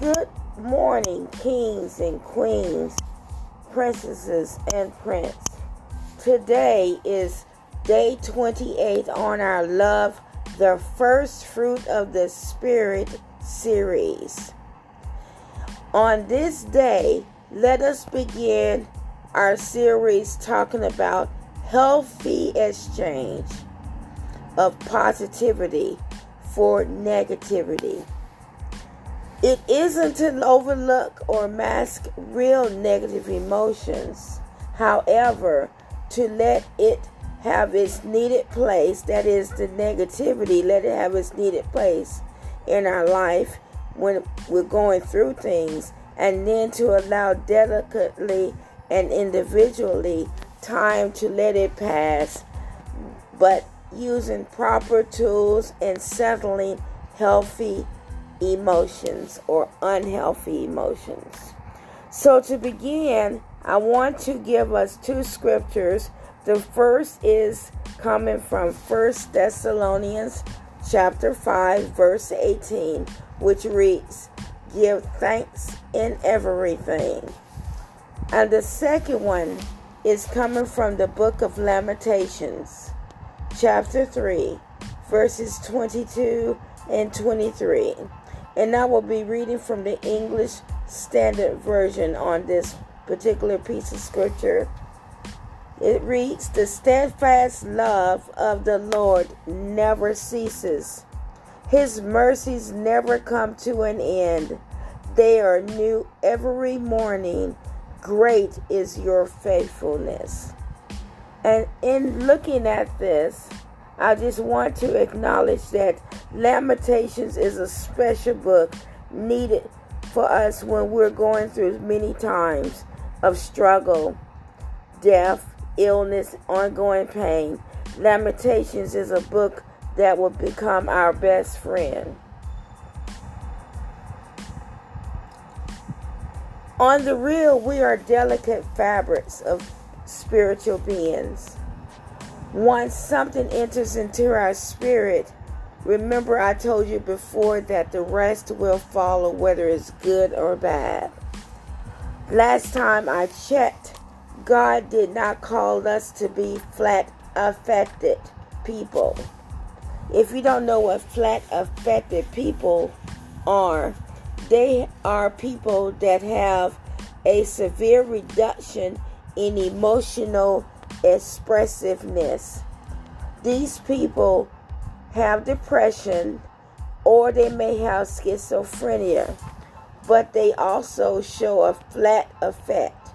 Good morning, kings and queens, princesses and prince. Today is day 28 on our Love the First Fruit of the Spirit series. On this day, let us begin our series talking about healthy exchange of positivity for negativity. It isn't to overlook or mask real negative emotions. However, to let it have its needed place, that is the negativity, let it have its needed place in our life when we're going through things, and then to allow delicately and individually time to let it pass, but using proper tools and settling healthy emotions or unhealthy emotions. So, to begin, I want to give us two scriptures. The first is coming from First Thessalonians chapter 5 verse 18, which reads, "Give thanks in everything." And the second one is coming from the book of Lamentations, chapter 3, verses 22 and 23. And I will be reading from the English Standard Version on this particular piece of scripture. It reads The steadfast love of the Lord never ceases, His mercies never come to an end. They are new every morning. Great is your faithfulness. And in looking at this, I just want to acknowledge that Lamentations is a special book needed for us when we're going through many times of struggle, death, illness, ongoing pain. Lamentations is a book that will become our best friend. On the real, we are delicate fabrics of spiritual beings. Once something enters into our spirit, remember I told you before that the rest will follow, whether it's good or bad. Last time I checked, God did not call us to be flat affected people. If you don't know what flat affected people are, they are people that have a severe reduction in emotional expressiveness. These people have depression or they may have schizophrenia, but they also show a flat affect.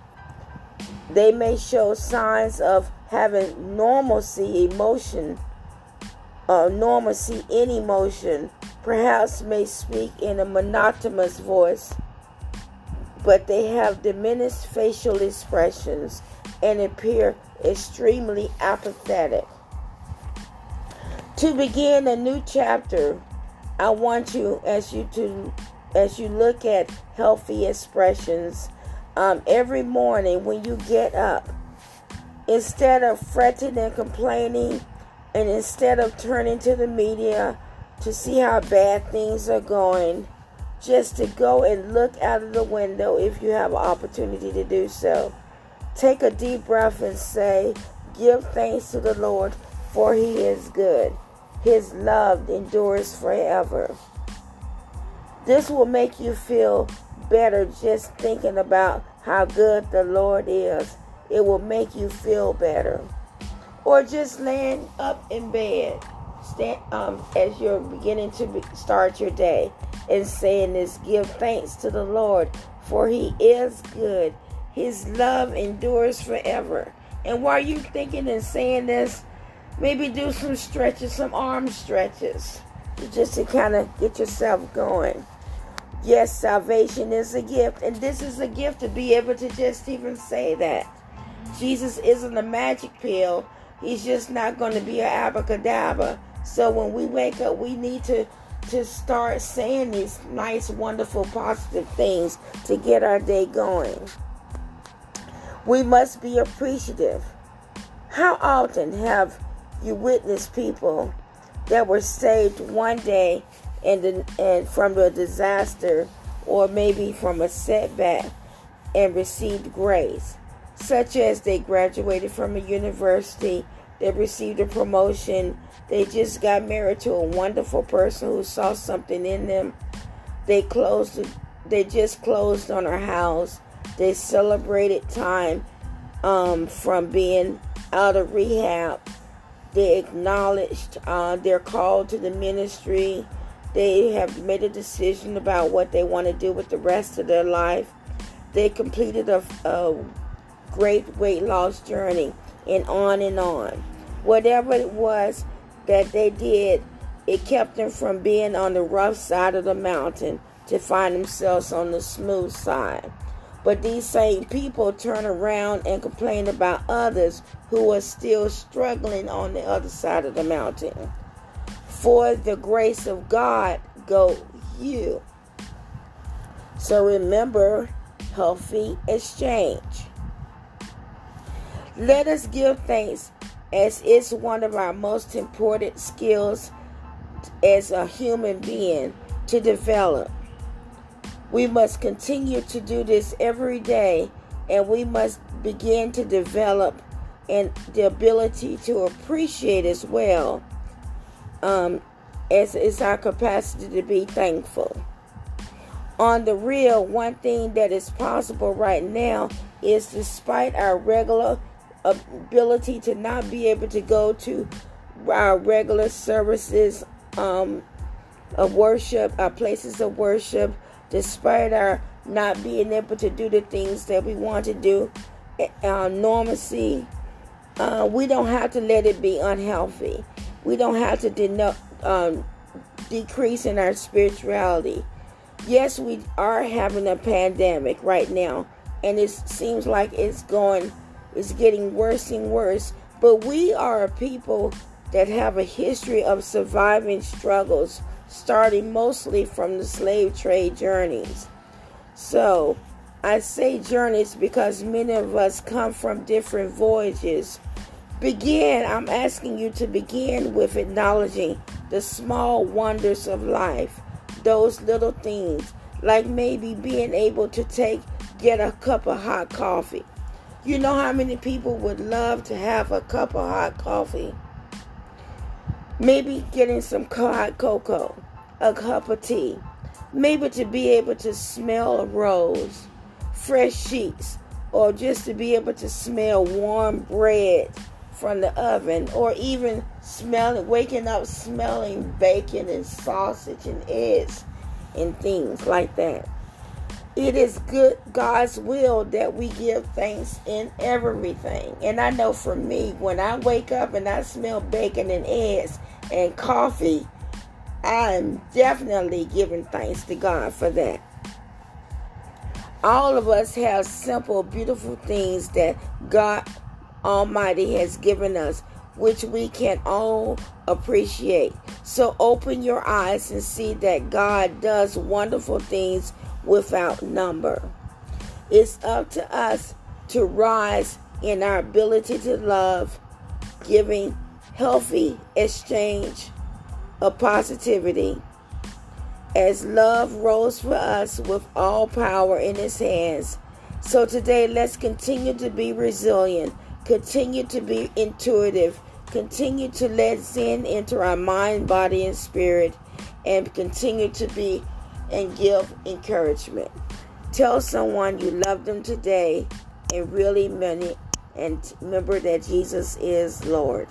They may show signs of having normalcy emotion, uh, normalcy in emotion, perhaps may speak in a monotonous voice, but they have diminished facial expressions and appear extremely apathetic. To begin a new chapter, I want you as you to as you look at healthy expressions um, every morning when you get up, instead of fretting and complaining, and instead of turning to the media to see how bad things are going, just to go and look out of the window if you have an opportunity to do so. Take a deep breath and say, Give thanks to the Lord, for he is good. His love endures forever. This will make you feel better just thinking about how good the Lord is. It will make you feel better. Or just laying up in bed stand, um, as you're beginning to be, start your day and saying this give thanks to the Lord, for he is good. His love endures forever. And while you're thinking and saying this, maybe do some stretches, some arm stretches, just to kind of get yourself going. Yes, salvation is a gift, and this is a gift to be able to just even say that. Jesus isn't a magic pill. He's just not going to be an abracadabra. So when we wake up, we need to to start saying these nice, wonderful, positive things to get our day going. We must be appreciative. How often have you witnessed people that were saved one day and, and from the disaster or maybe from a setback and received grace, such as they graduated from a university, they received a promotion, they just got married to a wonderful person who saw something in them. They closed they just closed on our house. They celebrated time um, from being out of rehab. They acknowledged uh, their call to the ministry. They have made a decision about what they want to do with the rest of their life. They completed a, a great weight loss journey and on and on. Whatever it was that they did, it kept them from being on the rough side of the mountain to find themselves on the smooth side. But these same people turn around and complain about others who are still struggling on the other side of the mountain. For the grace of God go you. So remember, healthy exchange. Let us give thanks as it's one of our most important skills as a human being to develop. We must continue to do this every day and we must begin to develop and the ability to appreciate as well um, as is our capacity to be thankful. On the real, one thing that is possible right now is despite our regular ability to not be able to go to our regular services um, of worship, our places of worship, despite our not being able to do the things that we want to do, eh, our normacy, uh, we don't have to let it be unhealthy. We don't have to deno- um, decrease in our spirituality. Yes, we are having a pandemic right now, and it seems like it's going, it's getting worse and worse. But we are a people that have a history of surviving struggles, starting mostly from the slave trade journeys. So, I say journeys because many of us come from different voyages Begin, I'm asking you to begin with acknowledging the small wonders of life, those little things, like maybe being able to take, get a cup of hot coffee. You know how many people would love to have a cup of hot coffee? Maybe getting some hot cocoa, a cup of tea, maybe to be able to smell a rose, fresh sheets, or just to be able to smell warm bread from the oven or even smelling waking up smelling bacon and sausage and eggs and things like that it is good god's will that we give thanks in everything and i know for me when i wake up and i smell bacon and eggs and coffee i'm definitely giving thanks to god for that all of us have simple beautiful things that god Almighty has given us, which we can all appreciate. So open your eyes and see that God does wonderful things without number. It's up to us to rise in our ability to love, giving healthy exchange of positivity. As love rose for us with all power in his hands. So today, let's continue to be resilient Continue to be intuitive. Continue to let Zen enter our mind, body, and spirit, and continue to be and give encouragement. Tell someone you love them today and really mean it. And remember that Jesus is Lord.